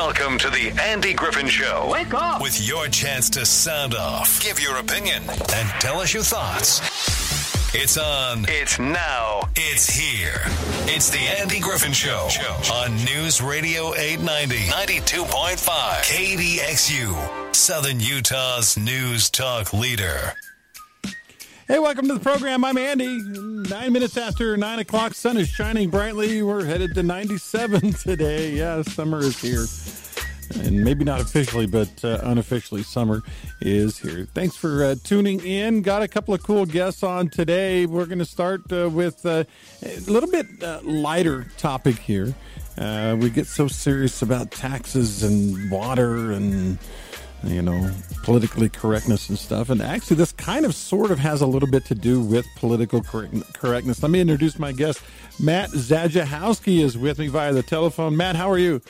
Welcome to the Andy Griffin Show. Wake up! With your chance to sound off, give your opinion, and tell us your thoughts. It's on. It's now. It's here. It's the Andy Griffin Show on News Radio 890, 92.5, KDXU, Southern Utah's news talk leader. Hey, welcome to the program. I'm Andy. Nine minutes after nine o'clock, sun is shining brightly. We're headed to 97 today. Yeah, summer is here. And maybe not officially, but uh, unofficially, summer is here. Thanks for uh, tuning in. Got a couple of cool guests on today. We're going to start uh, with uh, a little bit uh, lighter topic here. Uh, we get so serious about taxes and water and you know, politically correctness and stuff. And actually, this kind of sort of has a little bit to do with political correct- correctness. Let me introduce my guest. Matt Zajechowski is with me via the telephone. Matt, how are you?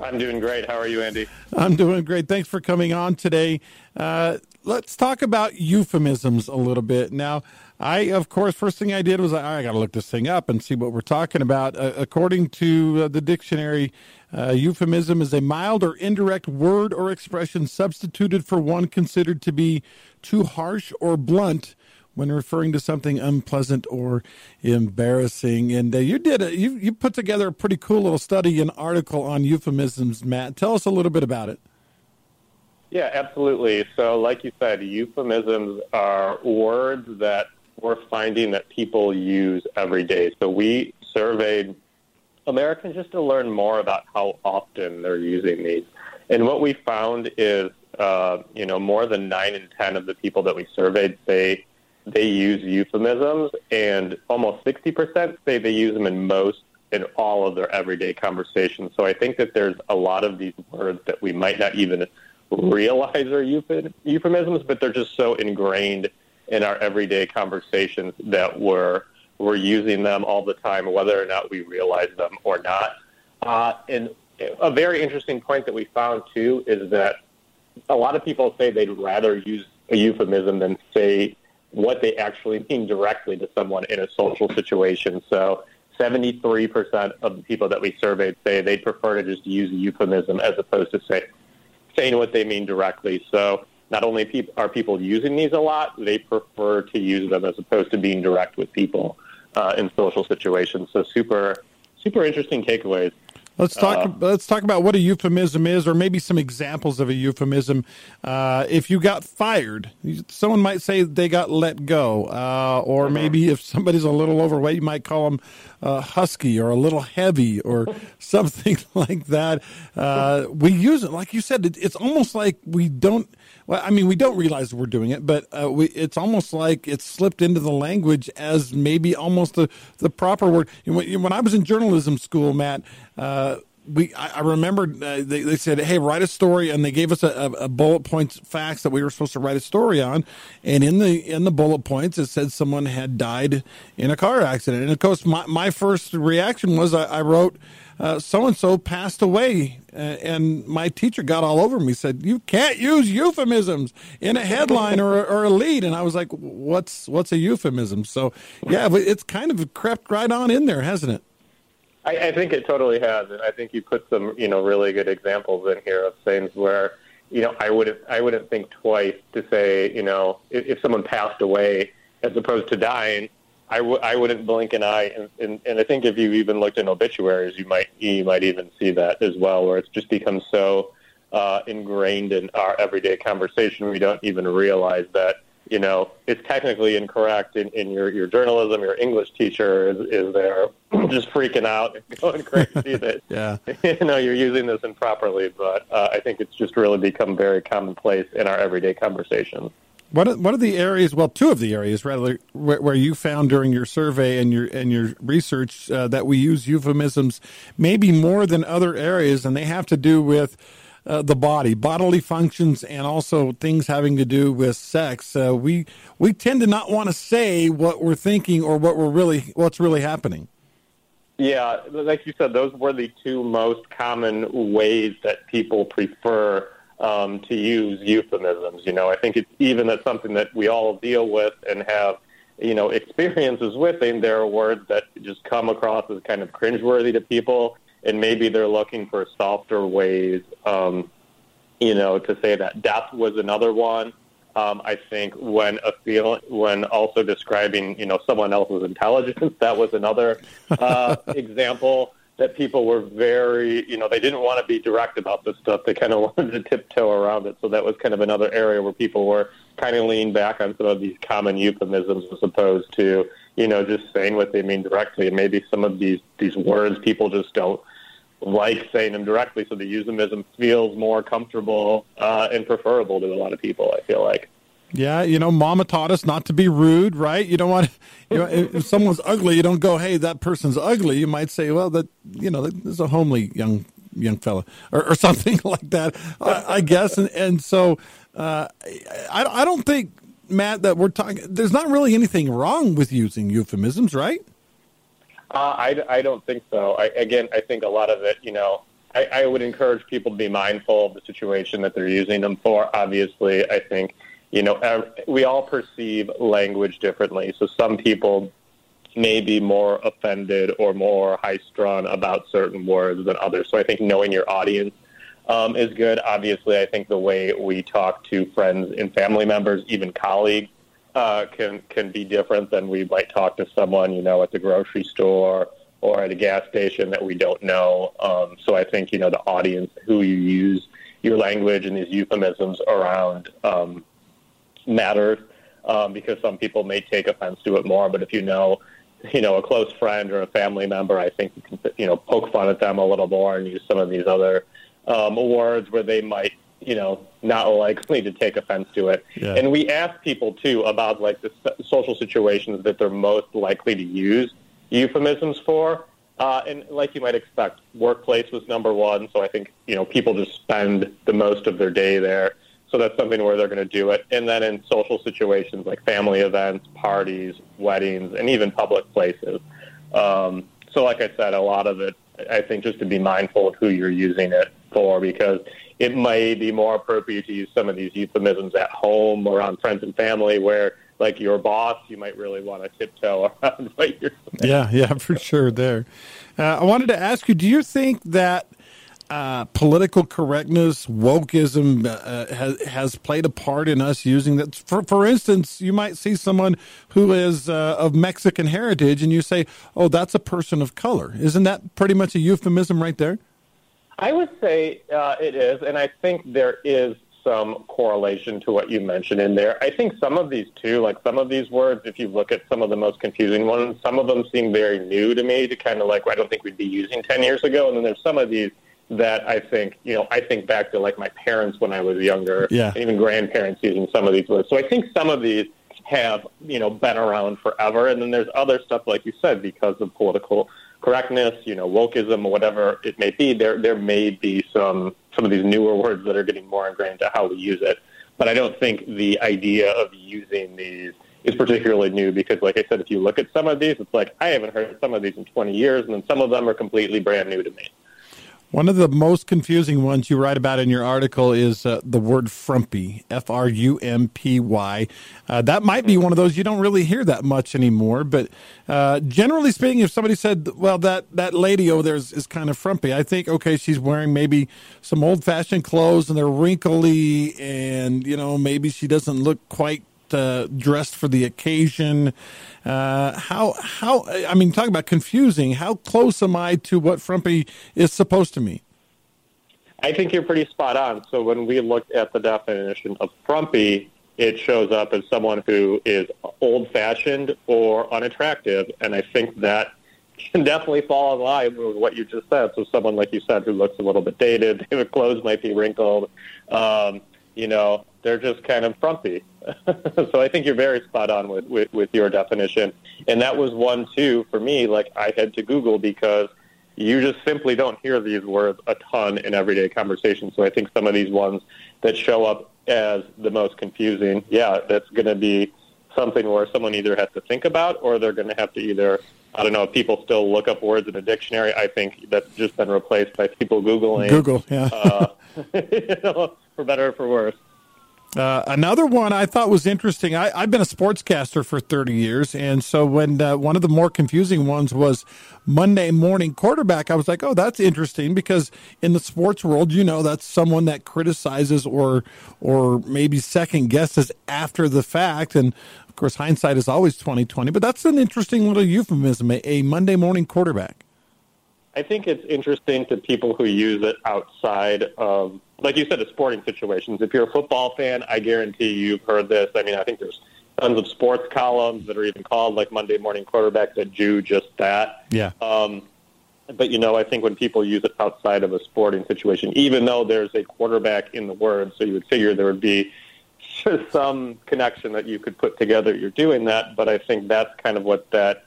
I'm doing great. How are you, Andy? I'm doing great. Thanks for coming on today. Uh, let's talk about euphemisms a little bit. Now, I, of course, first thing I did was I, I got to look this thing up and see what we're talking about. Uh, according to uh, the dictionary, uh, euphemism is a mild or indirect word or expression substituted for one considered to be too harsh or blunt when referring to something unpleasant or embarrassing. And uh, you did a, you you put together a pretty cool little study, an article on euphemisms. Matt, tell us a little bit about it. Yeah, absolutely. So, like you said, euphemisms are words that we're finding that people use every day. So, we surveyed Americans just to learn more about how often they're using these. And what we found is, uh, you know, more than nine in ten of the people that we surveyed say they use euphemisms, and almost 60% say they use them in most in all of their everyday conversations. So I think that there's a lot of these words that we might not even realize are euphemisms, but they're just so ingrained in our everyday conversations that we're we're using them all the time, whether or not we realize them or not. Uh, and a very interesting point that we found too is that a lot of people say they'd rather use a euphemism than say what they actually mean directly to someone in a social situation. So 73% of the people that we surveyed say they'd prefer to just use a euphemism as opposed to say, saying what they mean directly. So not only are people using these a lot, they prefer to use them as opposed to being direct with people uh, in social situations. So super, super interesting takeaways. Let's talk. Uh, let's talk about what a euphemism is, or maybe some examples of a euphemism. Uh, if you got fired, someone might say they got let go, uh, or mm-hmm. maybe if somebody's a little overweight, you might call them uh, husky or a little heavy or something like that. Uh, we use it, like you said, it, it's almost like we don't well, I mean, we don't realize we're doing it, but uh, we, it's almost like it's slipped into the language as maybe almost the, the proper word. When, when I was in journalism school, Matt, uh, we I, I remember uh, they, they said, "Hey, write a story," and they gave us a, a, bullet points facts that we were supposed to write a story on. And in the in the bullet points, it said someone had died in a car accident. And of course, my my first reaction was I, I wrote so and so passed away. Uh, and my teacher got all over me, said, You can't use euphemisms in a headline or, or a lead. And I was like, What's what's a euphemism? So, yeah, it's kind of crept right on in there, hasn't it? I, I think it totally has. And I think you put some, you know, really good examples in here of things where, you know, I wouldn't, I wouldn't think twice to say, you know, if, if someone passed away as opposed to dying, I w- I wouldn't blink an eye, and, and, and I think if you even looked in obituaries, you might you might even see that as well, where it's just become so uh, ingrained in our everyday conversation, we don't even realize that you know it's technically incorrect. In, in your your journalism, your English teacher is, is there just freaking out and going crazy that yeah. you know you're using this improperly. But uh, I think it's just really become very commonplace in our everyday conversation. What are, what are the areas? Well, two of the areas rather where, where you found during your survey and your and your research uh, that we use euphemisms maybe more than other areas, and they have to do with uh, the body, bodily functions, and also things having to do with sex. Uh, we we tend to not want to say what we're thinking or what we're really what's really happening. Yeah, like you said, those were the two most common ways that people prefer um, to use euphemisms. You know, I think it's even that's something that we all deal with and have, you know, experiences with. And there are words that just come across as kind of cringeworthy to people. And maybe they're looking for softer ways, um, you know, to say that. Death was another one. Um, I think when a feel when also describing you know someone else's intelligence, that was another uh, example that people were very you know they didn't want to be direct about this stuff. They kind of wanted to tiptoe around it. So that was kind of another area where people were kind of leaning back on some of these common euphemisms as opposed to you know just saying what they mean directly. And maybe some of these these words people just don't like saying them directly, so the euphemism feels more comfortable uh, and preferable to a lot of people. I feel like. Yeah, you know, Mama taught us not to be rude, right? You don't want, you know, if someone's ugly, you don't go, "Hey, that person's ugly." You might say, "Well, that you know, there's a homely young young fella," or, or something like that. I, I guess, and and so uh, I I don't think Matt that we're talking. There's not really anything wrong with using euphemisms, right? Uh, I, I don't think so. I, again, I think a lot of it, you know, I, I would encourage people to be mindful of the situation that they're using them for. Obviously, I think, you know, we all perceive language differently. So some people may be more offended or more high strung about certain words than others. So I think knowing your audience um, is good. Obviously, I think the way we talk to friends and family members, even colleagues, uh, can can be different than we might talk to someone you know at the grocery store or at a gas station that we don't know. Um, so I think you know the audience who you use your language and these euphemisms around um, matters um, because some people may take offense to it more. But if you know you know a close friend or a family member, I think you can you know poke fun at them a little more and use some of these other um, words where they might you know, not likely to take offense to it. Yeah. And we ask people too about like the social situations that they're most likely to use euphemisms for. Uh, and like you might expect, workplace was number one. So I think you know people just spend the most of their day there. So that's something where they're going to do it. And then in social situations like family events, parties, weddings, and even public places. Um, so like I said, a lot of it, I think, just to be mindful of who you're using it for, because it may be more appropriate to use some of these euphemisms at home or on friends and family where like your boss, you might really want to tiptoe around what you're saying. Yeah, yeah, for sure. There, uh, I wanted to ask you: Do you think that uh, political correctness, wokeism, uh, has has played a part in us using that? For for instance, you might see someone who is uh, of Mexican heritage, and you say, "Oh, that's a person of color." Isn't that pretty much a euphemism right there? I would say uh, it is, and I think there is some correlation to what you mentioned in there. I think some of these too, like some of these words, if you look at some of the most confusing ones, some of them seem very new to me to kind of like I don't think we'd be using 10 years ago. And then there's some of these that I think, you know, I think back to like my parents when I was younger, yeah. and even grandparents using some of these words. So I think some of these have, you know, been around forever. And then there's other stuff, like you said, because of political correctness, you know, wokeism, or whatever it may be, there there may be some some of these newer words that are getting more ingrained to how we use it. But I don't think the idea of using these is particularly new because, like I said, if you look at some of these, it's like I haven't heard some of these in 20 years, and then some of them are completely brand new to me. One of the most confusing ones you write about in your article is uh, the word frumpy, F R U M P Y. Uh, that might be one of those you don't really hear that much anymore. But uh, generally speaking, if somebody said, well, that, that lady over there is, is kind of frumpy, I think, okay, she's wearing maybe some old fashioned clothes and they're wrinkly and, you know, maybe she doesn't look quite uh, dressed for the occasion. Uh, how how I mean, talk about confusing. How close am I to what frumpy is supposed to mean? I think you're pretty spot on. So when we looked at the definition of frumpy, it shows up as someone who is old-fashioned or unattractive, and I think that can definitely fall in line with what you just said. So someone like you said who looks a little bit dated, their clothes might be wrinkled, um, you know, they're just kind of frumpy. so I think you're very spot on with, with, with your definition. And that was one, too, for me, like I had to Google because you just simply don't hear these words a ton in everyday conversation. So I think some of these ones that show up as the most confusing, yeah, that's going to be something where someone either has to think about or they're going to have to either, I don't know, if people still look up words in a dictionary. I think that's just been replaced by people Googling. Google, yeah. uh, you know, for better or for worse. Uh, another one I thought was interesting. I, have been a sportscaster for 30 years, and so when uh, one of the more confusing ones was Monday morning quarterback, I was like, "Oh, that's interesting," because in the sports world, you know, that's someone that criticizes or or maybe second guesses after the fact, and of course, hindsight is always 2020. But that's an interesting little euphemism, a, a Monday morning quarterback. I think it's interesting to people who use it outside of, like you said, the sporting situations. If you're a football fan, I guarantee you've heard this. I mean, I think there's tons of sports columns that are even called like Monday Morning Quarterback that do just that. Yeah. Um, but you know, I think when people use it outside of a sporting situation, even though there's a quarterback in the word, so you would figure there would be some connection that you could put together. You're doing that, but I think that's kind of what that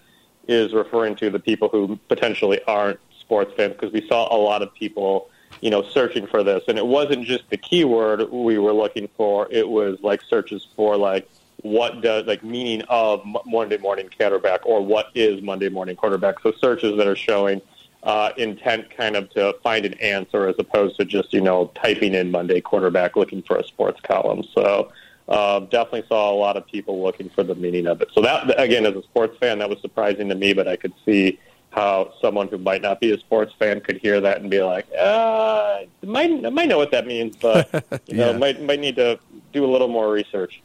is referring to the people who potentially aren't sports fans because we saw a lot of people, you know, searching for this, and it wasn't just the keyword we were looking for. It was like searches for like what does like meaning of Monday morning quarterback or what is Monday morning quarterback. So searches that are showing uh, intent kind of to find an answer as opposed to just you know typing in Monday quarterback looking for a sports column. So. Uh, definitely saw a lot of people looking for the meaning of it. So that, again, as a sports fan, that was surprising to me, but I could see how someone who might not be a sports fan could hear that and be like, uh, might might know what that means, but you yeah. know, might might need to do a little more research.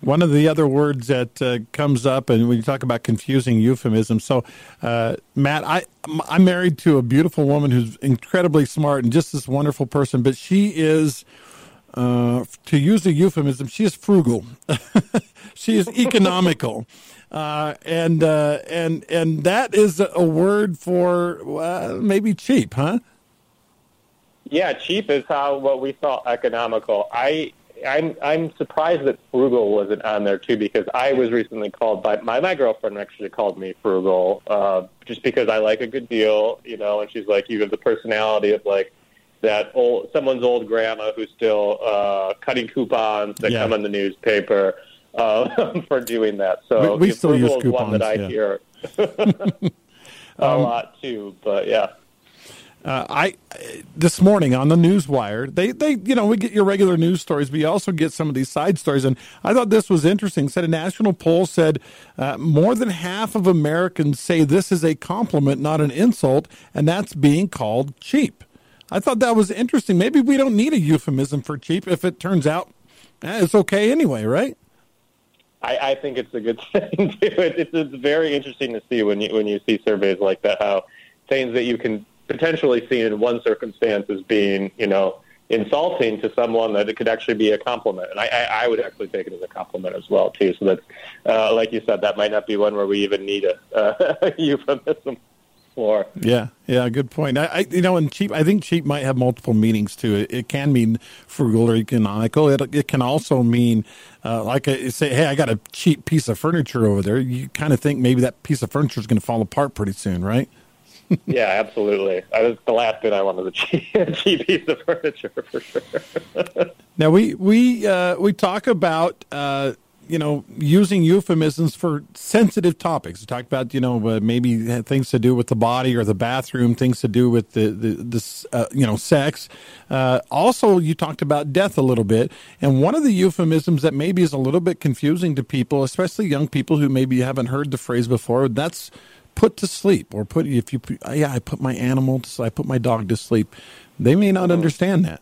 One of the other words that uh, comes up, and when you talk about confusing euphemisms, so uh, Matt, I I'm married to a beautiful woman who's incredibly smart and just this wonderful person, but she is. Uh, to use a euphemism, she is frugal. she is economical. Uh, and uh, and and that is a word for uh, maybe cheap, huh? Yeah, cheap is how what we saw economical. I I'm I'm surprised that frugal wasn't on there too because I was recently called by my my girlfriend actually called me frugal uh, just because I like a good deal, you know, and she's like you have the personality of like that old someone's old grandma who's still uh, cutting coupons that yeah. come in the newspaper uh, for doing that. So we, we still use coupons. One that I yeah. hear a um, lot too, but yeah. Uh, I this morning on the news wire, they they you know we get your regular news stories, but you also get some of these side stories, and I thought this was interesting. Said a national poll said uh, more than half of Americans say this is a compliment, not an insult, and that's being called cheap. I thought that was interesting. Maybe we don't need a euphemism for cheap if it turns out eh, it's okay anyway, right? I, I think it's a good thing too. It's, it's very interesting to see when you when you see surveys like that how things that you can potentially see in one circumstance as being you know insulting to someone that it could actually be a compliment. And I, I, I would actually take it as a compliment as well too. So that's uh, like you said, that might not be one where we even need a, uh, euphemism for. Yeah, yeah, good point. I, I, you know, and cheap. I think cheap might have multiple meanings too. It, it can mean frugal or economical. It it can also mean uh, like I say, hey, I got a cheap piece of furniture over there. You kind of think maybe that piece of furniture is going to fall apart pretty soon, right? yeah, absolutely. I was the last thing I wanted a cheap, cheap piece of furniture for sure. now we we uh, we talk about uh, you know, using euphemisms for sensitive topics. We talked about, you know, uh, maybe things to do with the body or the bathroom, things to do with the, the, the uh, you know, sex. Uh, also, you talked about death a little bit. And one of the euphemisms that maybe is a little bit confusing to people, especially young people who maybe haven't heard the phrase before, that's put to sleep or put, if you, yeah, I put my animal to sleep, I put my dog to sleep. They may not mm-hmm. understand that.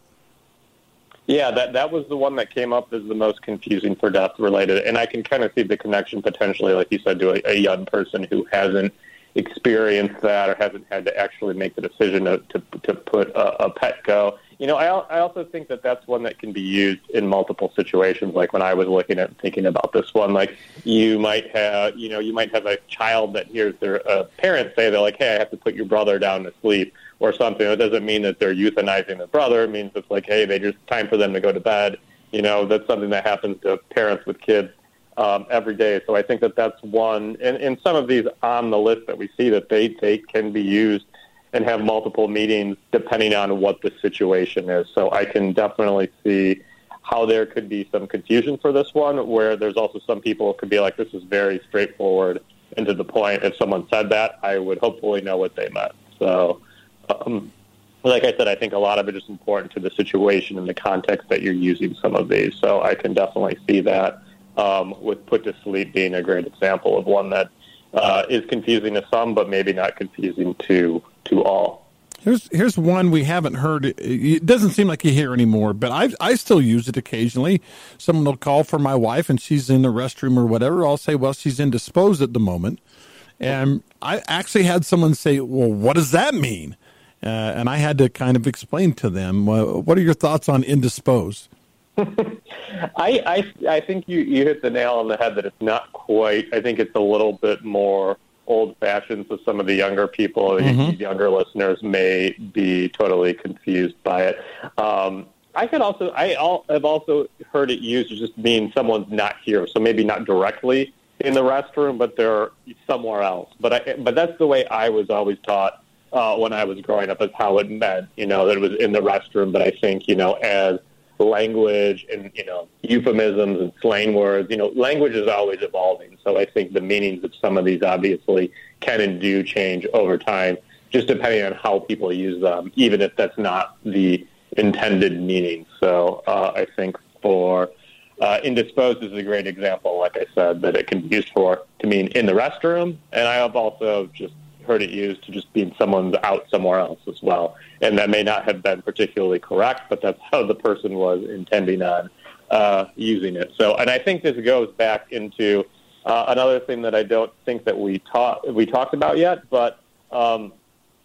Yeah, that that was the one that came up as the most confusing for death related, and I can kind of see the connection potentially, like you said, to a, a young person who hasn't experienced that or hasn't had to actually make the decision to to, to put a, a pet go. You know, I I also think that that's one that can be used in multiple situations. Like when I was looking at thinking about this one, like you might have, you know, you might have a child that hears their uh, parents say they're like, "Hey, I have to put your brother down to sleep." Or something. It doesn't mean that they're euthanizing their brother. It means it's like, hey, they just time for them to go to bed. You know, that's something that happens to parents with kids um, every day. So I think that that's one. And, and some of these on the list that we see that they they can be used and have multiple meetings depending on what the situation is. So I can definitely see how there could be some confusion for this one, where there's also some people could be like, this is very straightforward and to the point. If someone said that, I would hopefully know what they meant. So um, like I said, I think a lot of it is important to the situation and the context that you're using some of these. So I can definitely see that um, with put to sleep being a great example of one that uh, is confusing to some, but maybe not confusing to to all. Here's here's one we haven't heard. It doesn't seem like you hear anymore, but I I still use it occasionally. Someone will call for my wife, and she's in the restroom or whatever. I'll say, well, she's indisposed at the moment, and I actually had someone say, well, what does that mean? Uh, and I had to kind of explain to them. Uh, what are your thoughts on indisposed? I, I I think you you hit the nail on the head that it's not quite. I think it's a little bit more old fashioned, so some of the younger people, mm-hmm. younger listeners, may be totally confused by it. Um, I could also I all, have also heard it used to just mean someone's not here, so maybe not directly in the restroom, but they're somewhere else. But I but that's the way I was always taught uh, when I was growing up, is how it meant. You know, that it was in the restroom. But I think you know as language and you know euphemisms and slang words. You know, language is always evolving. So I think the meanings of some of these obviously can and do change over time, just depending on how people use them, even if that's not the intended meaning. So uh, I think for uh, indisposed is a great example, like I said, that it can be used for to mean in the restroom, and I have also just heard it used to just mean someone's out somewhere else as well. And that may not have been particularly correct, but that's how the person was intending on uh, using it. So, and I think this goes back into uh, another thing that I don't think that we taught we talked about yet, but um,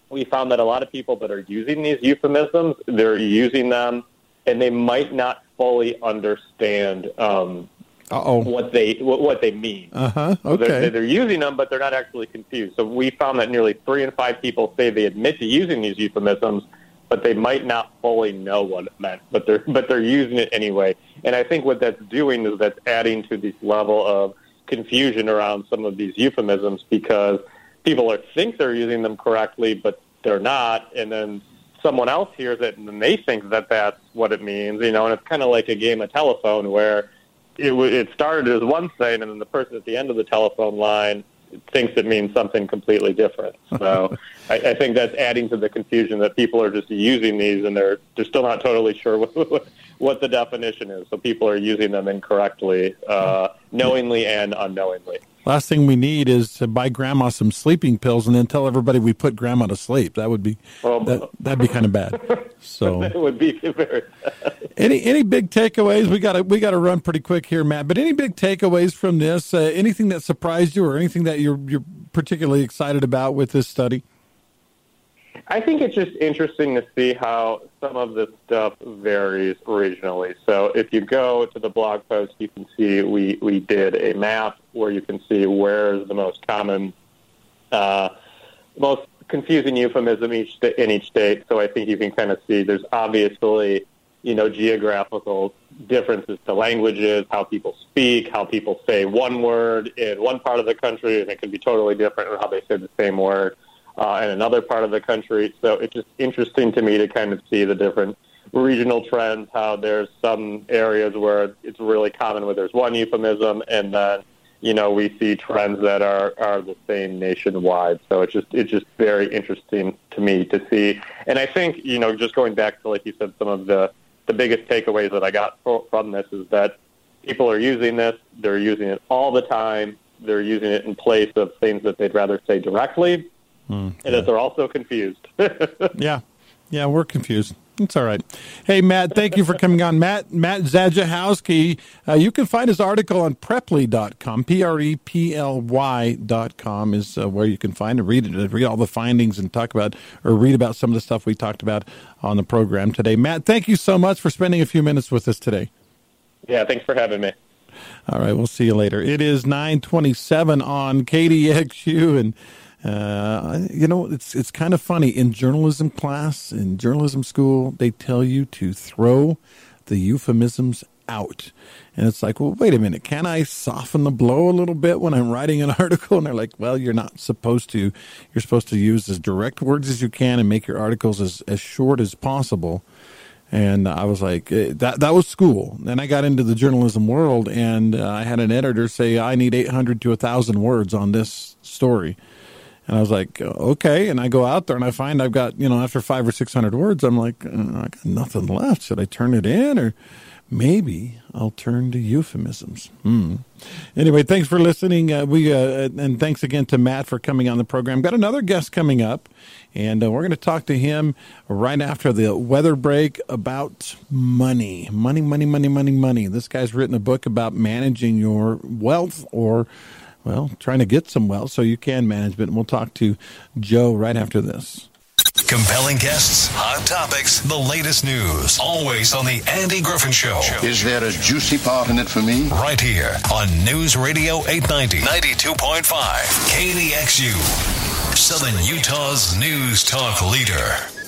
we found that a lot of people that are using these euphemisms, they're using them, and they might not fully understand um, uh-oh. what they what, what they mean. Uh huh. Okay. They're, they're, using them, but they're not actually confused. So we found that nearly three in five people say they admit to using these euphemisms, but they might not fully know what it meant. But they're but they're using it anyway. And I think what that's doing is that's adding to this level of confusion around some of these euphemisms because people are think they're using them correctly, but they're not, and then someone else hears it and they think that that's what it means. You know, and it's kind of like a game of telephone where it, it started as one thing, and then the person at the end of the telephone line thinks it means something completely different. So I, I think that's adding to the confusion that people are just using these and they're they're still not totally sure what, what the definition is. So people are using them incorrectly, uh, knowingly and unknowingly. Last thing we need is to buy grandma some sleeping pills and then tell everybody we put grandma to sleep. That would be well, that, that'd be kind of bad. So it would be very. Any any big takeaways? We got to we got to run pretty quick here, Matt. But any big takeaways from this? Uh, anything that surprised you, or anything that you're you're particularly excited about with this study? I think it's just interesting to see how some of this stuff varies regionally. So if you go to the blog post, you can see we, we did a map where you can see where is the most common, uh, most confusing euphemism each in each state. So I think you can kind of see there's obviously, you know, geographical differences to languages, how people speak, how people say one word in one part of the country, and it can be totally different in how they say the same word uh, in another part of the country. So it's just interesting to me to kind of see the different regional trends, how there's some areas where it's really common where there's one euphemism, and then you know we see trends that are are the same nationwide. So it's just it's just very interesting to me to see. And I think you know just going back to like you said, some of the the biggest takeaways that I got from this is that people are using this. They're using it all the time. They're using it in place of things that they'd rather say directly Mm, and that they're also confused. yeah, yeah, we're confused. It's all right. Hey, Matt, thank you for coming on. Matt Matt Zajechowski. Uh, you can find his article on preply.com. P R E P L Y.com is uh, where you can find and read it, read all the findings and talk about or read about some of the stuff we talked about on the program today. Matt, thank you so much for spending a few minutes with us today. Yeah, thanks for having me. All right, we'll see you later. It is 927 on KDXU and uh, you know, it's it's kind of funny in journalism class in journalism school. They tell you to throw the euphemisms out, and it's like, well, wait a minute, can I soften the blow a little bit when I'm writing an article? And they're like, well, you're not supposed to. You're supposed to use as direct words as you can and make your articles as as short as possible. And I was like, eh, that that was school. Then I got into the journalism world, and uh, I had an editor say, I need 800 to 1,000 words on this story And I was like, okay. And I go out there and I find I've got, you know, after five or 600 words, I'm like, uh, I got nothing left. Should I turn it in or maybe I'll turn to euphemisms? Hmm. Anyway, thanks for listening. Uh, we uh, And thanks again to Matt for coming on the program. Got another guest coming up, and uh, we're going to talk to him right after the weather break about money. Money, money, money, money, money. This guy's written a book about managing your wealth or well, trying to get some wealth so you can manage it. And we'll talk to Joe right after this. Compelling guests, hot topics, the latest news. Always on the Andy Griffin Show. Is there a juicy part in it for me? Right here on News Radio 890, 92.5, KDXU, Southern Utah's news talk leader.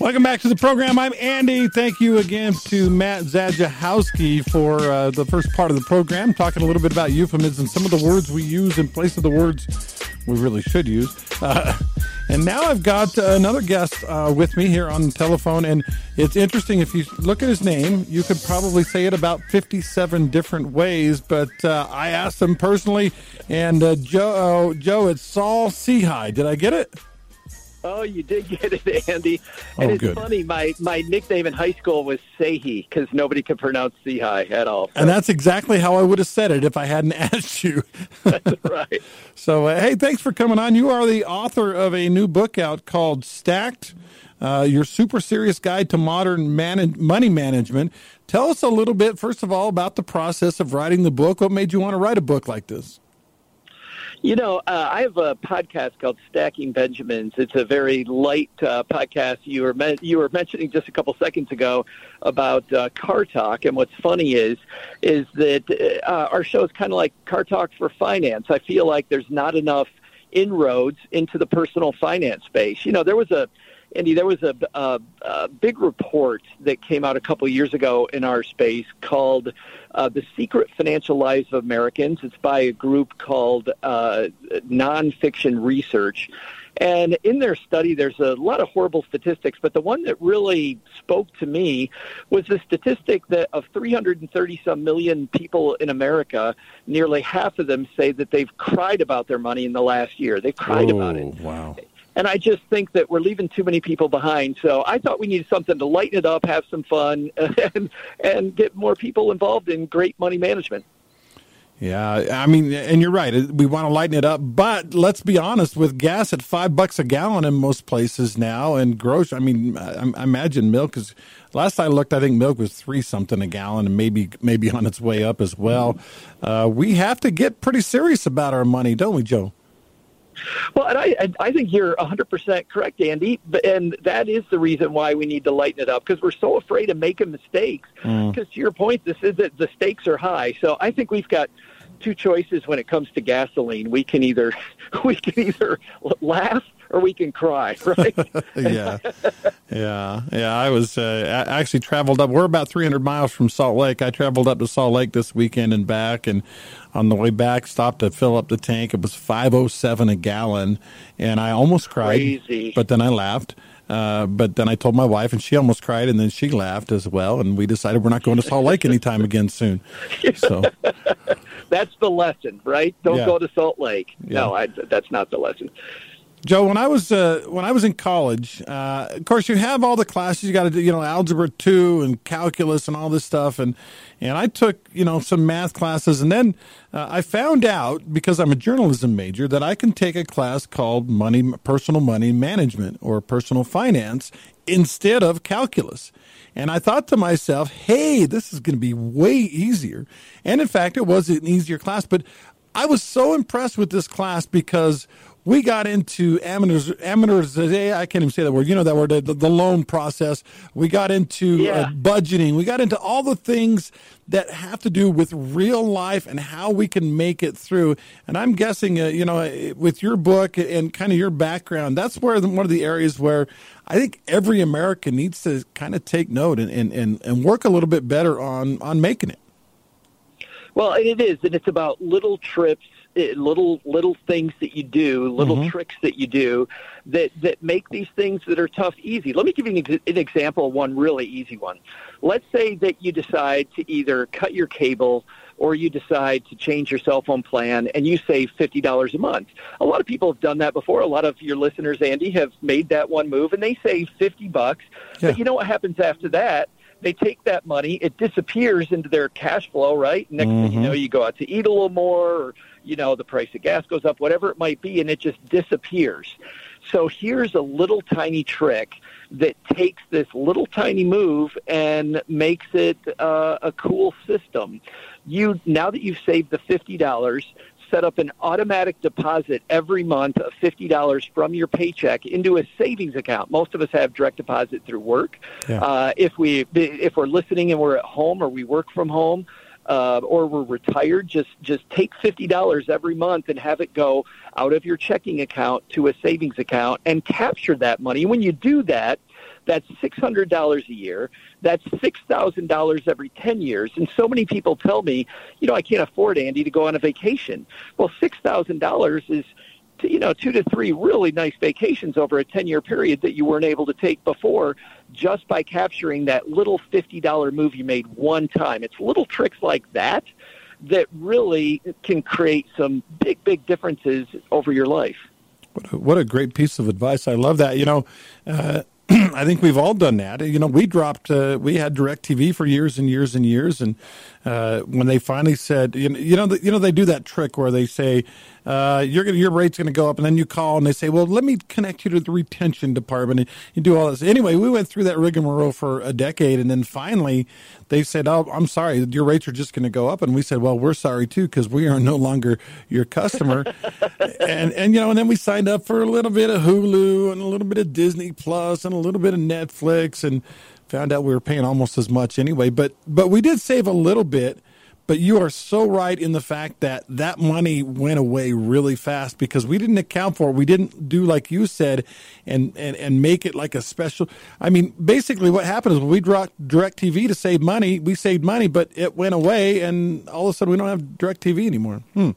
Welcome back to the program. I'm Andy. Thank you again to Matt Zajechowski for uh, the first part of the program, talking a little bit about euphemisms, and some of the words we use in place of the words we really should use. Uh, and now I've got another guest uh, with me here on the telephone, and it's interesting. If you look at his name, you could probably say it about 57 different ways. But uh, I asked him personally, and uh, Joe, Joe, it's Saul Sehy. Did I get it? Oh, you did get it, Andy. And oh, it's good. funny. My my nickname in high school was Sehy because nobody could pronounce Sehy at all. So. And that's exactly how I would have said it if I hadn't asked you. that's right. So, uh, hey, thanks for coming on. You are the author of a new book out called Stacked. Uh, your super serious guide to modern man- money management. Tell us a little bit, first of all, about the process of writing the book. What made you want to write a book like this? You know, uh, I have a podcast called Stacking Benjamins. It's a very light uh, podcast. You were me- you were mentioning just a couple seconds ago about uh, car talk, and what's funny is is that uh, our show is kind of like car talk for finance. I feel like there's not enough inroads into the personal finance space. You know, there was a Andy, there was a, a, a big report that came out a couple years ago in our space called uh, The Secret Financial Lives of Americans. It's by a group called uh, Nonfiction Research. And in their study, there's a lot of horrible statistics, but the one that really spoke to me was the statistic that of 330 some million people in America, nearly half of them say that they've cried about their money in the last year. They've cried oh, about it. Wow. And I just think that we're leaving too many people behind. So I thought we needed something to lighten it up, have some fun, and and get more people involved in great money management. Yeah, I mean, and you're right. We want to lighten it up, but let's be honest. With gas at five bucks a gallon in most places now, and grocery, I mean, I, I imagine milk is. Last I looked, I think milk was three something a gallon, and maybe maybe on its way up as well. Uh, we have to get pretty serious about our money, don't we, Joe? Well, and I, I think you're 100% correct, Andy. And that is the reason why we need to lighten it up because we're so afraid of making mistakes. Because mm. to your point, this is that the stakes are high. So I think we've got two choices when it comes to gasoline. We can either we can either laugh or we can cry, right? yeah, yeah, yeah. I was uh, I actually traveled up. We're about 300 miles from Salt Lake. I traveled up to Salt Lake this weekend and back, and on the way back, stopped to fill up the tank. It was 507 a gallon, and I almost cried, Crazy. but then I laughed. Uh, but then I told my wife, and she almost cried, and then she laughed as well. And we decided we're not going to Salt Lake anytime again soon. So that's the lesson, right? Don't Yeah. go to Salt Lake. Yeah. No, I, that's not the lesson. Joe, when I was uh, when I was in college, uh, of course you have all the classes you got to do, you know, algebra two and calculus and all this stuff, and and I took you know some math classes, and then uh, I found out because I'm a journalism major that I can take a class called money personal money management or personal finance instead of calculus. And I thought to myself, hey, this is going to be way easier. And in fact, it was an easier class. But I was so impressed with this class because we got into amateurs, amateurs, I can't even say that word, you know that word, the, the loan process. We got into Yeah. uh, budgeting. We got into all the things that have to do with real life and how we can make it through. And I'm guessing, uh, you know, uh, with your book and kind of your background, that's where the, one of the areas where I think every American needs to kind of take note and, and, and, and work a little bit better on, on making it. Well, and it is, and it's about little trips, little little things that you do, little Mhm. tricks that you do that that make these things that are tough easy. Let me give you an, ex- an example one really easy one. Let's say that you decide to either cut your cable or you decide to change your cell phone plan and you save $50 a month. A lot of people have done that before. A lot of your listeners, Andy, have made that one move and they save 50 bucks. Yeah. But you know what happens after that? They take that money, it disappears into their cash flow, right? Next mm-hmm. thing you know, you go out to eat a little more, or, you know, the price of gas goes up, whatever it might be, and it just disappears. So here's a little tiny trick that takes this little tiny move and makes it uh, a cool system. You now that you've saved the fifty dollars, set up an automatic deposit every month of fifty dollars from your paycheck into a savings account. Most of us have direct deposit through work. Yeah. Uh, if we if we're listening and we're at home or we work from home, uh, or we're retired, just just take fifty dollars every month and have it go out of your checking account to a savings account and capture that money. When you do that, that's six hundred dollars a year. That's six thousand dollars every ten years. And so many people tell me, you know, I can't afford Andy to go on a vacation. Well, six thousand dollars is you know two to three really nice vacations over a 10 year period that you weren't able to take before just by capturing that little $50 move you made one time. It's little tricks like that that really can create some big big differences over your life. What a, what a great piece of advice. I love that. You know uh, I think we've all done that. You know, we dropped, uh, we had DirecTV for years and years and years, and uh, when they finally said, you know, you know, you know, they do that trick where they say, uh, you're gonna, your rate's going to go up, and then you call and they say, well, let me connect you to the retention department, and you do all this. Anyway, we went through that rigmarole for a decade, and then finally they said, oh, I'm sorry, your rates are just going to go up, and we said, well, we're sorry too because we are no longer your customer, and and you know, and then we signed up for a little bit of Hulu and a little bit of Disney Plus and a little bit of Netflix and found out we were paying almost as much anyway. But but we did save a little bit. But you are so right in the fact that that money went away really fast because we didn't account for it. We didn't do like you said, and and and make it like a special. I mean, basically, what happened is when we dropped DirecTV to save money, we saved money, but it went away, and all of a sudden we don't have DirecTV anymore. Hmm.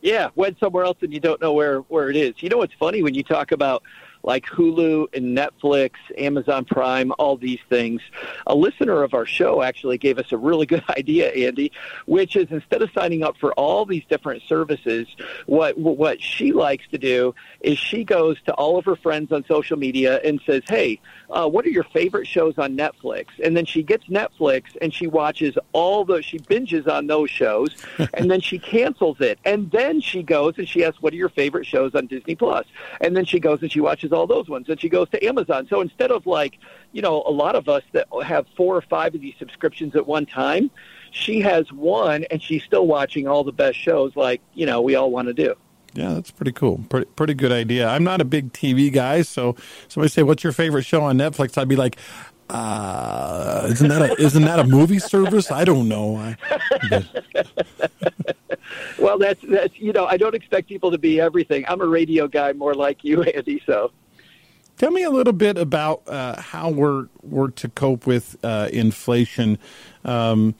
Yeah, went somewhere else and you don't know where where it is. You know what's funny when you talk about like Hulu and Netflix, Amazon Prime, all these things. A listener of our show actually gave us a really good idea, Andy, which is instead of signing up for all these different services, what what she likes to do is she goes to all of her friends on social media and says, "Hey, uh, what are your favorite shows on Netflix?" And then she gets Netflix and she watches all the she binges on those shows, and then she cancels it, and then she goes and she asks, "What are your favorite shows on Disney Plus?" And then she goes and she watches all those ones. And she goes to Amazon. So instead of like, you know, a lot of us that have four or five of these subscriptions at one time, she has one and she's still watching all the best shows like, you know, we all want to do. Yeah, that's pretty cool. Pretty, pretty good idea. I'm not a big TV guy, so somebody say, "What's your favorite show on Netflix?" I'd be like, uh, "Isn't that a isn't that a movie service?" I don't know. I, well, that's that's you know I don't expect people to be everything. I'm a radio guy more like you, Andy. So. Tell me a little bit about uh, how we're we're to cope with uh, inflation. Um,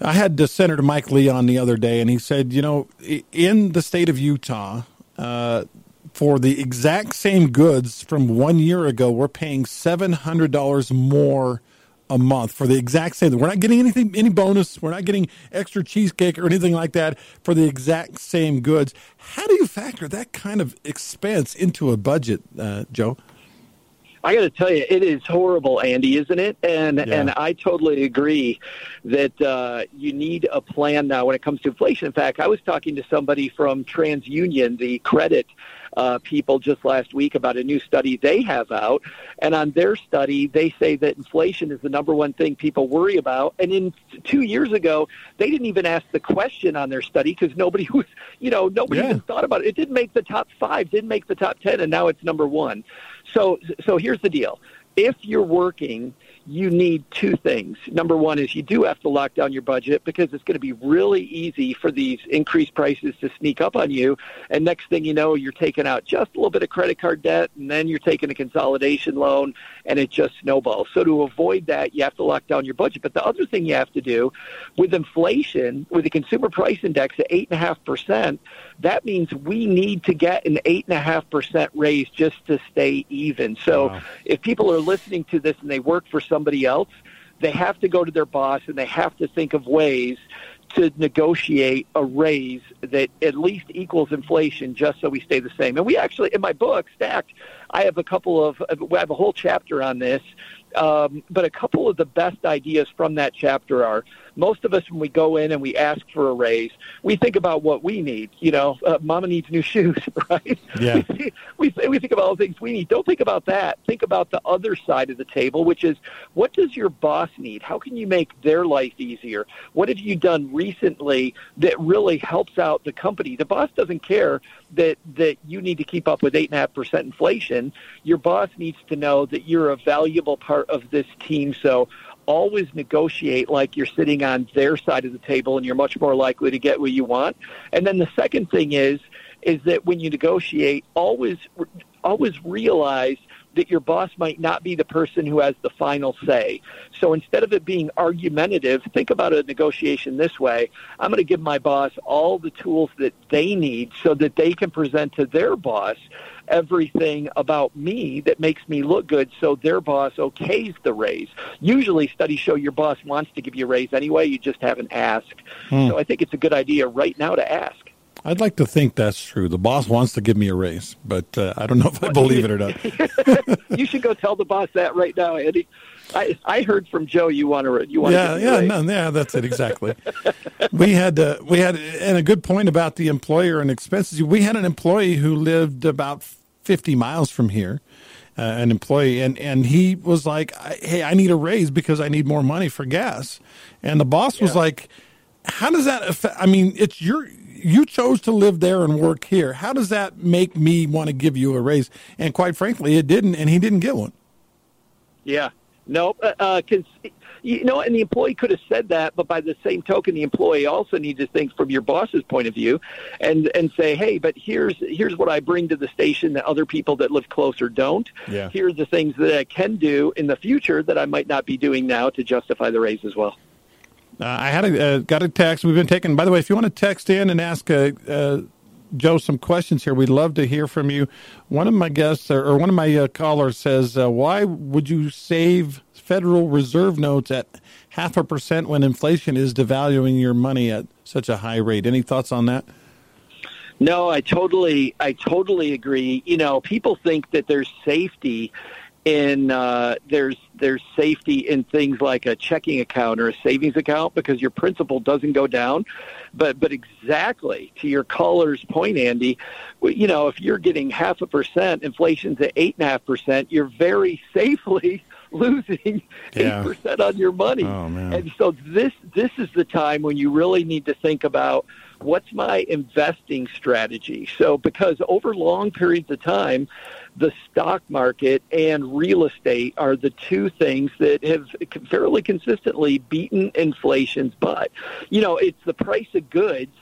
I had the Senator Mike Lee on the other day, and he said, you know, in the state of Utah, uh, for the exact same goods from one year ago, we're paying seven hundred dollars more a month for the exact same. We're not getting anything, any bonus. We're not getting extra cheesecake or anything like that for the exact same goods. How do you factor that kind of expense into a budget, uh, Joe? I got to tell you, it is horrible, Andy, isn't it? And yeah. and I totally agree that uh, you need a plan now when it comes to inflation. In fact, I was talking to somebody from TransUnion, the credit uh, people just last week about a new study they have out. And on their study, they say that inflation is the number one thing people worry about. And in two years ago, they didn't even ask the question on their study because nobody was, you know, nobody yeah. even thought about it. It didn't make the top five, didn't make the top ten, and now it's number one. So, so here's the deal: if you're working you need two things. Number one is you do have to lock down your budget because it's going to be really easy for these increased prices to sneak up on you. And next thing you know, you're taking out just a little bit of credit card debt, and then you're taking a consolidation loan, and it just snowballs. So to avoid that, you have to lock down your budget. But the other thing you have to do with inflation, with the consumer price index at eight and a half percent, that means we need to get an eight and a half percent raise just to stay even. So wow. if people are listening to this and they work for some somebody else, they have to go to their boss and they have to think of ways to negotiate a raise that at least equals inflation just so we stay the same. And we actually, in my book, Stacked, I have a couple of, I have a whole chapter on this. Um, but a couple of the best ideas from that chapter are most of us, when we go in and we ask for a raise, we think about what we need. You know, uh, mama needs new shoes, right? Yeah. we, we think about all the things we need. Don't think about that. Think about the other side of the table, which is what does your boss need? How can you make their life easier? What have you done recently that really helps out the company? The boss doesn't care that that you need to keep up with eight and a half percent inflation. Your boss needs to know that you're a valuable part of this team. So always negotiate like you're sitting on their side of the table and you're much more likely to get what you want. And then the second thing is is that when you negotiate, always always realize that your boss might not be the person who has the final say. So instead of it being argumentative, think about a negotiation this way. I'm going to give my boss all the tools that they need so that they can present to their boss everything about me that makes me look good so their boss okays the raise. Usually studies show your boss wants to give you a raise anyway, you just haven't asked. Hmm. So I think it's a good idea right now to ask. I'd like to think that's true. The boss wants to give me a raise, but uh, I don't know if I believe it or not. you should go tell the boss that right now, Andy. I, I heard from Joe you want to you want yeah to yeah no, yeah that's it exactly. we had uh, we had and a good point about the employer and expenses. We had an employee who lived about fifty miles from here, uh, an employee, and and he was like, "Hey, I need a raise because I need more money for gas," and the boss was like, "How does that affect? I mean, it's your you chose to live there and work here. How does that make me want to give you a raise? And quite frankly, it didn't, and he didn't get one. Yeah, no, uh, uh you know, and the employee could have said that, but by the same token, the employee also needs to think from your boss's point of view, and and say, hey, but here's here's what I bring to the station that other people that live closer don't. Yeah. Here's the things that I can do in the future that I might not be doing now to justify the raise as well. Uh, I had a uh, got a text. We've been taking. By the way, if you want to text in and ask uh, uh, Joe some questions here, we'd love to hear from you. One of my guests or one of my uh, callers says, uh, "Why would you save Federal Reserve notes at half a percent when inflation is devaluing your money at such a high rate?" Any thoughts on that? No, I totally, I totally agree. You know, people think that there's safety in uh, there's there's safety in things like a checking account or a savings account because your principal doesn't go down. But but exactly to your caller's point, Andy, you know if you're getting half a percent, inflation's at eight and a half percent, you're very safely losing eight yeah. percent on your money. Oh, and so this this is the time when you really need to think about what's my investing strategy. So because over long periods of time the stock market and real estate are the two things that have fairly consistently beaten inflation's butt. You know, it's the price of goods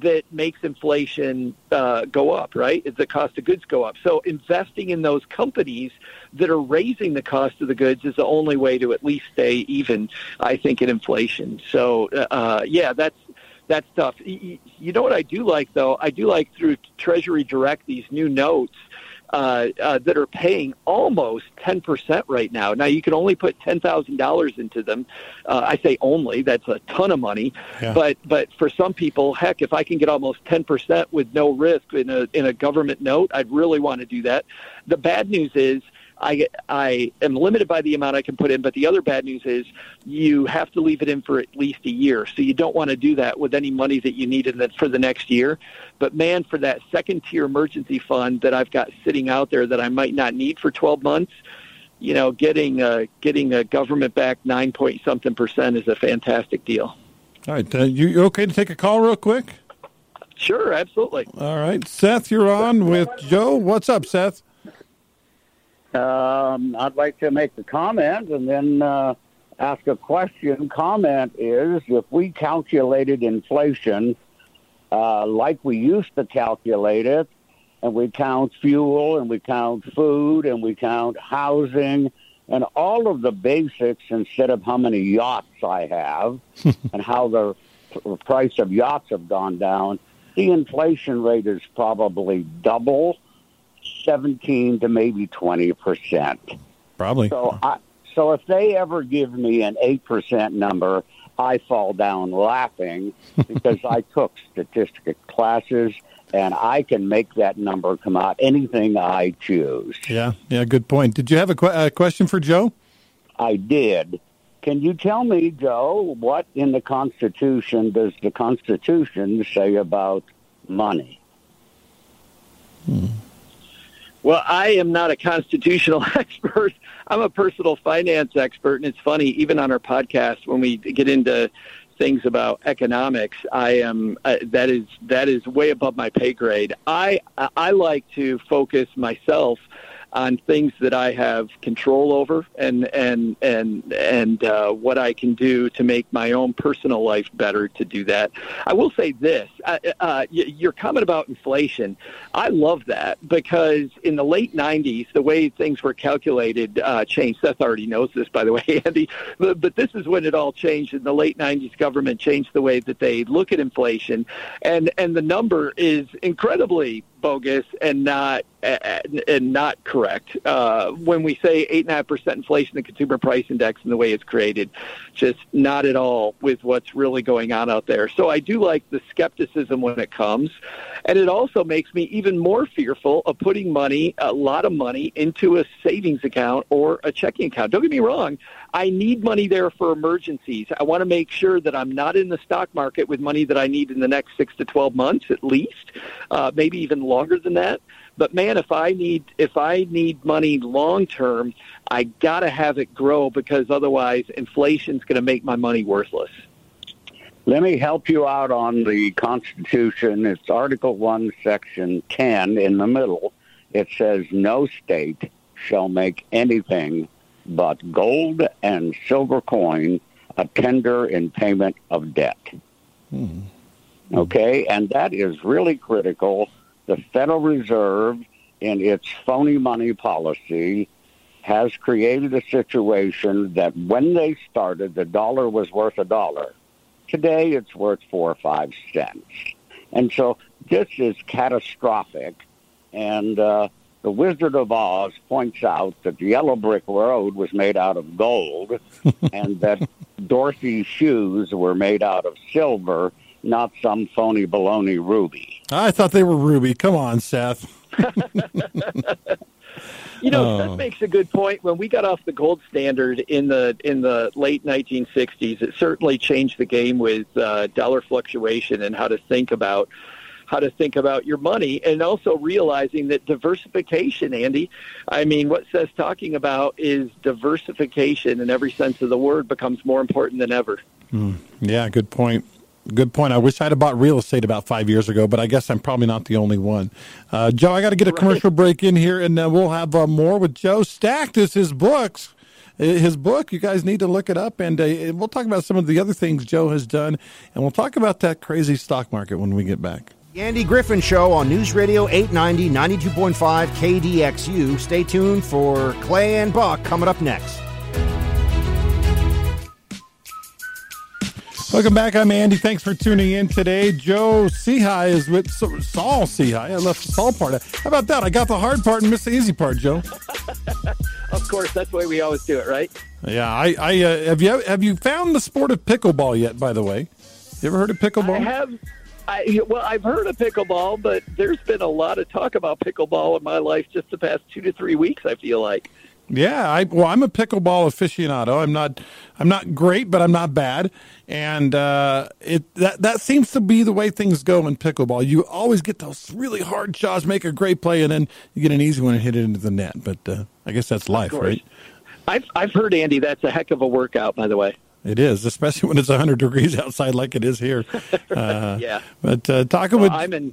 that makes inflation uh, go up, right? The cost of goods go up. So investing in those companies that are raising the cost of the goods is the only way to at least stay even, I think, in inflation. So, uh, yeah, that's that's tough. You know what I do like though? I do like through Treasury Direct these new notes uh, uh, that are paying almost 10% right now. Now, you can only put $10,000 into them. Uh, I say only, that's a ton of money. Yeah. But, but for some people, heck, if I can get almost 10% with no risk in a, in a government note, I'd really want to do that. The bad news is I I am limited by the amount I can put in. But the other bad news is you have to leave it in for at least a year. So you don't want to do that with any money that you need in the, for the next year. But man, for that second tier emergency fund that I've got sitting out there that I might not need for 12 months, you know, getting a, getting a government backed nine point something percent is a fantastic deal. All right, uh, you, you okay to take a call real quick? Sure, absolutely. All right, Seth, you're on with Joe. What's up, Seth? Um, I'd like to make a comment and then uh, ask a question. Comment is if we calculated inflation uh, like we used to calculate it, and we count fuel and we count food and we count housing and all of the basics instead of how many yachts I have and how the price of yachts have gone down, the inflation rate is probably double 17 to maybe 20 percent. Probably. So I, so if they ever give me an 8 percent number, I fall down laughing because I took statistics classes and I can make that number come out anything I choose. Yeah, yeah, good point. Did you have a, que- a question for Joe? I did. Can you tell me, Joe, what in the Constitution does the Constitution say about money? Hmm. Well, I am not a constitutional expert. I'm a personal finance expert, and it's funny. Even on our podcast, when we get into things about economics, I am uh, that is that is way above my pay grade. I I like to focus myself on things that I have control over and and and and uh, what I can do to make my own personal life better to do that. I will say this: uh, uh, your comment about inflation, I love that because in the late '90s, the way things were calculated uh, changed. Seth already knows this, by the way, Andy. But, but this is when it all changed. In the late '90s, government changed the way that they look at inflation, and and the number is incredibly bogus and not and not correct. Uh, when we say eight and a half percent inflation, the consumer price index and the way it's created, just not at all with what's really going on out there. So I do like the skepticism when it comes, and it also makes me even more fearful of putting money, a lot of money, into a savings account or a checking account. Don't get me wrong. I need money there for emergencies. I want to make sure that I'm not in the stock market with money that I need in the next six to 12 months at least, uh, maybe even longer than that. But man, if I need if I need money long term, I got to have it grow because otherwise inflation's going to make my money worthless. Let me help you out on the Constitution. It's Article 1, Section 10 in the middle. It says, No state shall make anything but gold and silver coin a tender in payment of debt. Hmm. Okay, and that is really critical. The Federal Reserve, in its phony money policy, has created a situation that when they started, the dollar was worth a dollar. Today, it's worth four or five cents. And so this is catastrophic. And uh, the Wizard of Oz points out that the yellow brick road was made out of gold and that Dorothy's shoes were made out of silver, not some phony baloney ruby. I thought they were ruby. Come on, Seth. you know, oh. Seth makes a good point. When we got off the gold standard in the in the late 1960s, it certainly changed the game with uh, dollar fluctuation and how to think about how to think about your money and also realizing that diversification, Andy, I mean, what Seth's talking about is diversification in every sense of the word becomes more important than ever. Mm, yeah, good point. Good point. I wish I'd have bought real estate about five years ago, but I guess I'm probably not the only one. Uh, Joe, I got to get a right. commercial break in here, and uh, we'll have uh, more with Joe. Stacked is his books his book. You guys need to look it up, and uh, we'll talk about some of the other things Joe has done, and we'll talk about that crazy stock market when we get back. The Andy Griffin Show on News Radio 890, 92.5 KDXU. Stay tuned for Clay and Buck coming up next. Welcome back. I'm Andy. Thanks for tuning in today. Joe Sehy is with Saul Sehy. I left the Saul part. How about that? I got the hard part and missed the easy part, Joe. of course, that's the way we always do it, right? Yeah. I, I uh, have you have you found the sport of pickleball yet? By the way, you ever heard of pickleball? I have. I, well, I've heard of pickleball, but there's been a lot of talk about pickleball in my life just the past two to three weeks. I feel like. Yeah, I well, I'm a pickleball aficionado. I'm not, I'm not great, but I'm not bad, and uh, it that that seems to be the way things go in pickleball. You always get those really hard shots, make a great play, and then you get an easy one and hit it into the net. But uh, I guess that's life, right? I've I've heard Andy. That's a heck of a workout, by the way. It is, especially when it's 100 degrees outside like it is here. Uh, yeah. But uh, talking well, with I'm in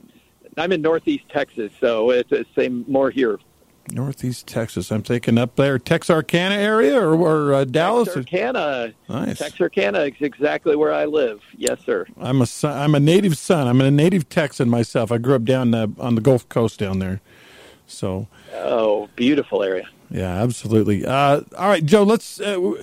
I'm in Northeast Texas, so it's the same more here. Northeast Texas. I'm taking up there, Texarkana area or, or uh, Dallas. Texarkana. Nice. Texarkana is exactly where I live. Yes, sir. I'm a son, I'm a native son. I'm a native Texan myself. I grew up down uh, on the Gulf Coast down there. So. Oh, beautiful area. Yeah, absolutely. Uh, all right, Joe. Let's. Uh,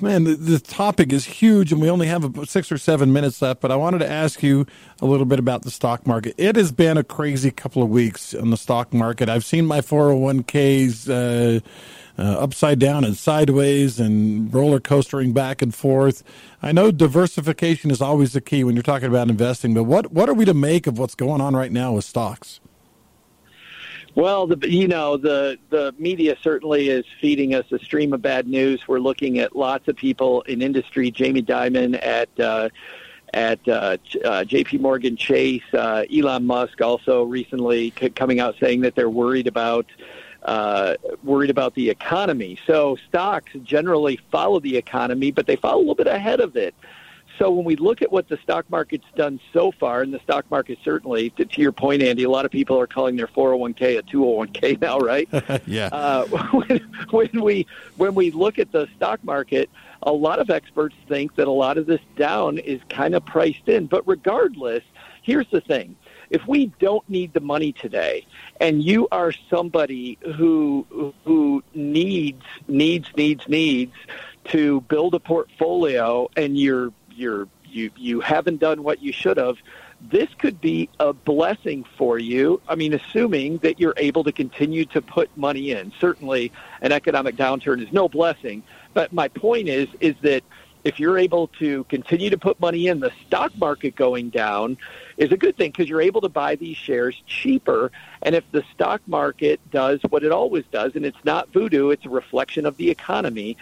man, the, the, topic is huge, and we only have six or seven minutes left. But I wanted to ask you a little bit about the stock market. It has been a crazy couple of weeks on the stock market. I've seen my four hundred one ks Uh, uh, upside down and sideways and roller coastering back and forth. I know diversification is always the key when you're talking about investing, but what, what are we to make of what's going on right now with stocks? Well, the, you know, the, the media certainly is feeding us a stream of bad news. We're looking at lots of people in industry, Jamie Dimon at, uh, at uh, uh, J.P. Morgan Chase, uh, Elon Musk also recently c- coming out saying that they're worried about uh, worried about the economy. So stocks generally follow the economy, but they follow a little bit ahead of it. So when we look at what the stock market's done so far, and the stock market certainly, to, to your point, Andy, a lot of people are calling their 401k a 201k now, right? yeah. Uh, when, when we when we look at the stock market, a lot of experts think that a lot of this down is kind of priced in. But regardless, here's the thing if we don't need the money today and you are somebody who who needs needs needs needs to build a portfolio and you're you're you you haven't done what you should have this could be a blessing for you. I mean, assuming that you're able to continue to put money in. Certainly, an economic downturn is no blessing, but my point is is that if you're able to continue to put money in, the stock market going down is a good thing because you're able to buy these shares cheaper. And if the stock market does what it always does, and it's not voodoo, it's a reflection of the economy.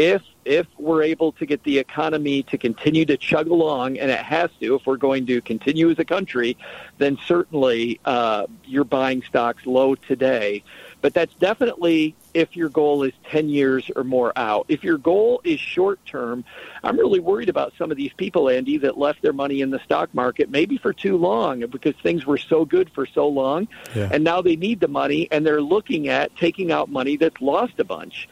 If if we're able to get the economy to continue to chug along, and it has to, if we're going to continue as a country, then certainly uh, you're buying stocks low today. But that's definitely if your goal is 10 years or more out. If your goal is short term, I'm really worried about some of these people, Andy, that left their money in the stock market maybe for too long because things were so good for so long. Yeah. And now they need the money and they're looking at taking out money that's lost a bunch.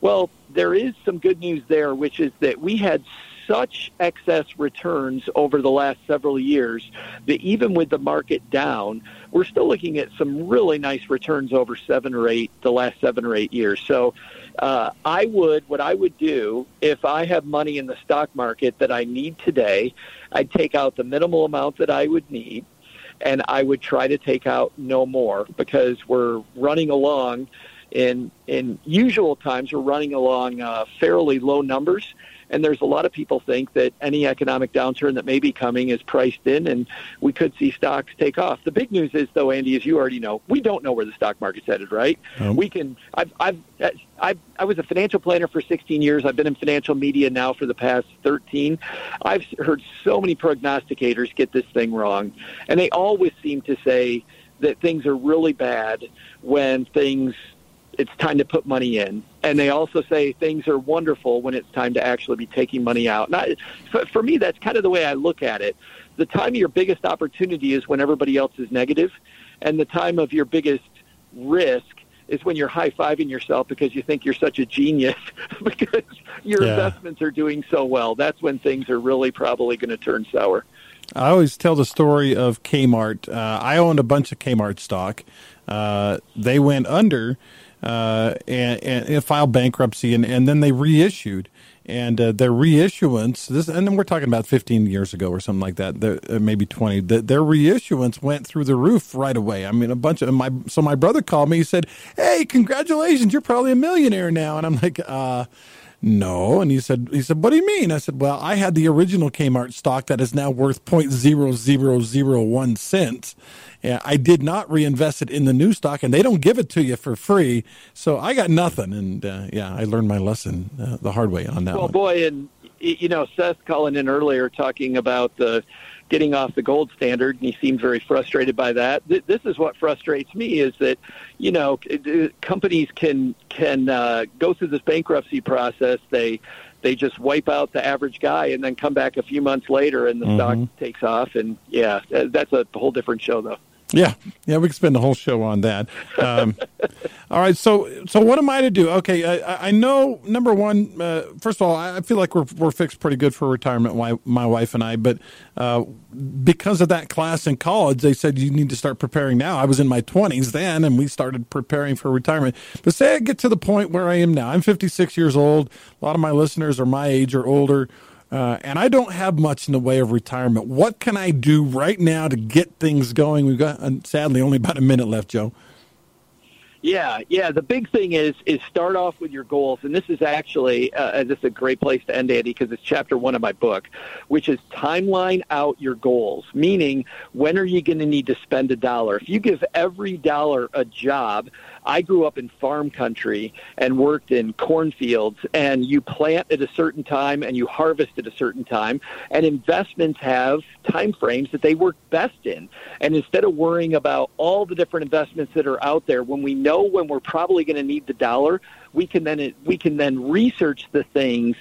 Well, there is some good news there, which is that we had such excess returns over the last several years that even with the market down, we're still looking at some really nice returns over seven or eight, the last seven or eight years. So uh, I would, what I would do if I have money in the stock market that I need today, I'd take out the minimal amount that I would need and I would try to take out no more because we're running along in in usual times we're running along uh, fairly low numbers and there's a lot of people think that any economic downturn that may be coming is priced in, and we could see stocks take off. The big news is, though, Andy, as you already know, we don't know where the stock market's headed. Right? Um, we can. I've, I've, I've, I was a financial planner for 16 years. I've been in financial media now for the past 13. I've heard so many prognosticators get this thing wrong, and they always seem to say that things are really bad when things it's time to put money in. And they also say things are wonderful when it's time to actually be taking money out. And I, for me, that's kind of the way I look at it. The time of your biggest opportunity is when everybody else is negative, and the time of your biggest risk is when you're high fiving yourself because you think you're such a genius because your yeah. investments are doing so well. That's when things are really probably going to turn sour. I always tell the story of Kmart. Uh, I owned a bunch of Kmart stock. Uh, they went under uh, and, and, filed bankruptcy, and, and then they reissued. And uh, their reissuance, this, and then we're talking about 15 years ago or something like that, the, uh, maybe 20. The, their reissuance went through the roof right away. I mean, a bunch of my. So my brother called me. He said, "Hey, congratulations! You're probably a millionaire now." And I'm like, uh, no. And he said, he said, what do you mean? I said, well, I had the original Kmart stock that is now worth 0.0001 cents. And I did not reinvest it in the new stock, and they don't give it to you for free. So I got nothing. And uh, yeah, I learned my lesson uh, the hard way on that well, one. boy, and you know, Seth calling in earlier talking about the getting off the gold standard, and he seemed very frustrated by that. This is what frustrates me: is that you know companies can can uh, go through this bankruptcy process. They they just wipe out the average guy and then come back a few months later, and the mm-hmm. stock takes off. And yeah, that's a whole different show, though. Yeah, yeah, we could spend the whole show on that. Um, all right, so so what am I to do? Okay, I, I know number one. Uh, first of all, I feel like we're we're fixed pretty good for retirement. My my wife and I, but uh, because of that class in college, they said you need to start preparing now. I was in my twenties then, and we started preparing for retirement. But say I get to the point where I am now. I'm 56 years old. A lot of my listeners are my age or older uh, and I don't have much in the way of retirement. What can I do right now to get things going? We've got, uh, sadly, only about a minute left, Joe. Yeah, yeah. The big thing is is start off with your goals, and this is actually uh, this is a great place to end, Andy, because it's chapter one of my book, which is timeline out your goals. Meaning, when are you going to need to spend a dollar? If you give every dollar a job, I grew up in farm country and worked in cornfields, and you plant at a certain time and you harvest at a certain time, and investments have time frames that they work best in. And instead of worrying about all the different investments that are out there, when we know when we're probably going to need the dollar, we can then we can then research the things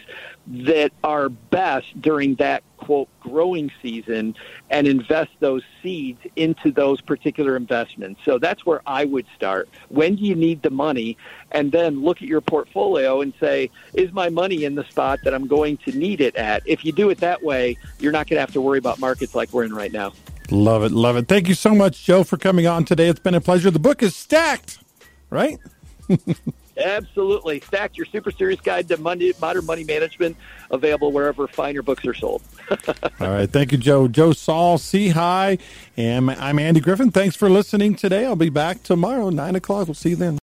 that are best during that quote growing season and invest those seeds into those particular investments. So that's where I would start. When do you need the money? And then look at your portfolio and say, is my money in the spot that I'm going to need it at? If you do it that way, you're not going to have to worry about markets like we're in right now. Love it, love it. Thank you so much, Joe, for coming on today. It's been a pleasure. The book is stacked right? Absolutely. Stack your super serious guide to money, modern money management, available wherever finer books are sold. All right. Thank you, Joe. Joe Saul-Sehy. And I'm Andy Griffin. Thanks for listening today. I'll be back tomorrow, 9 o'clock. We'll see you then.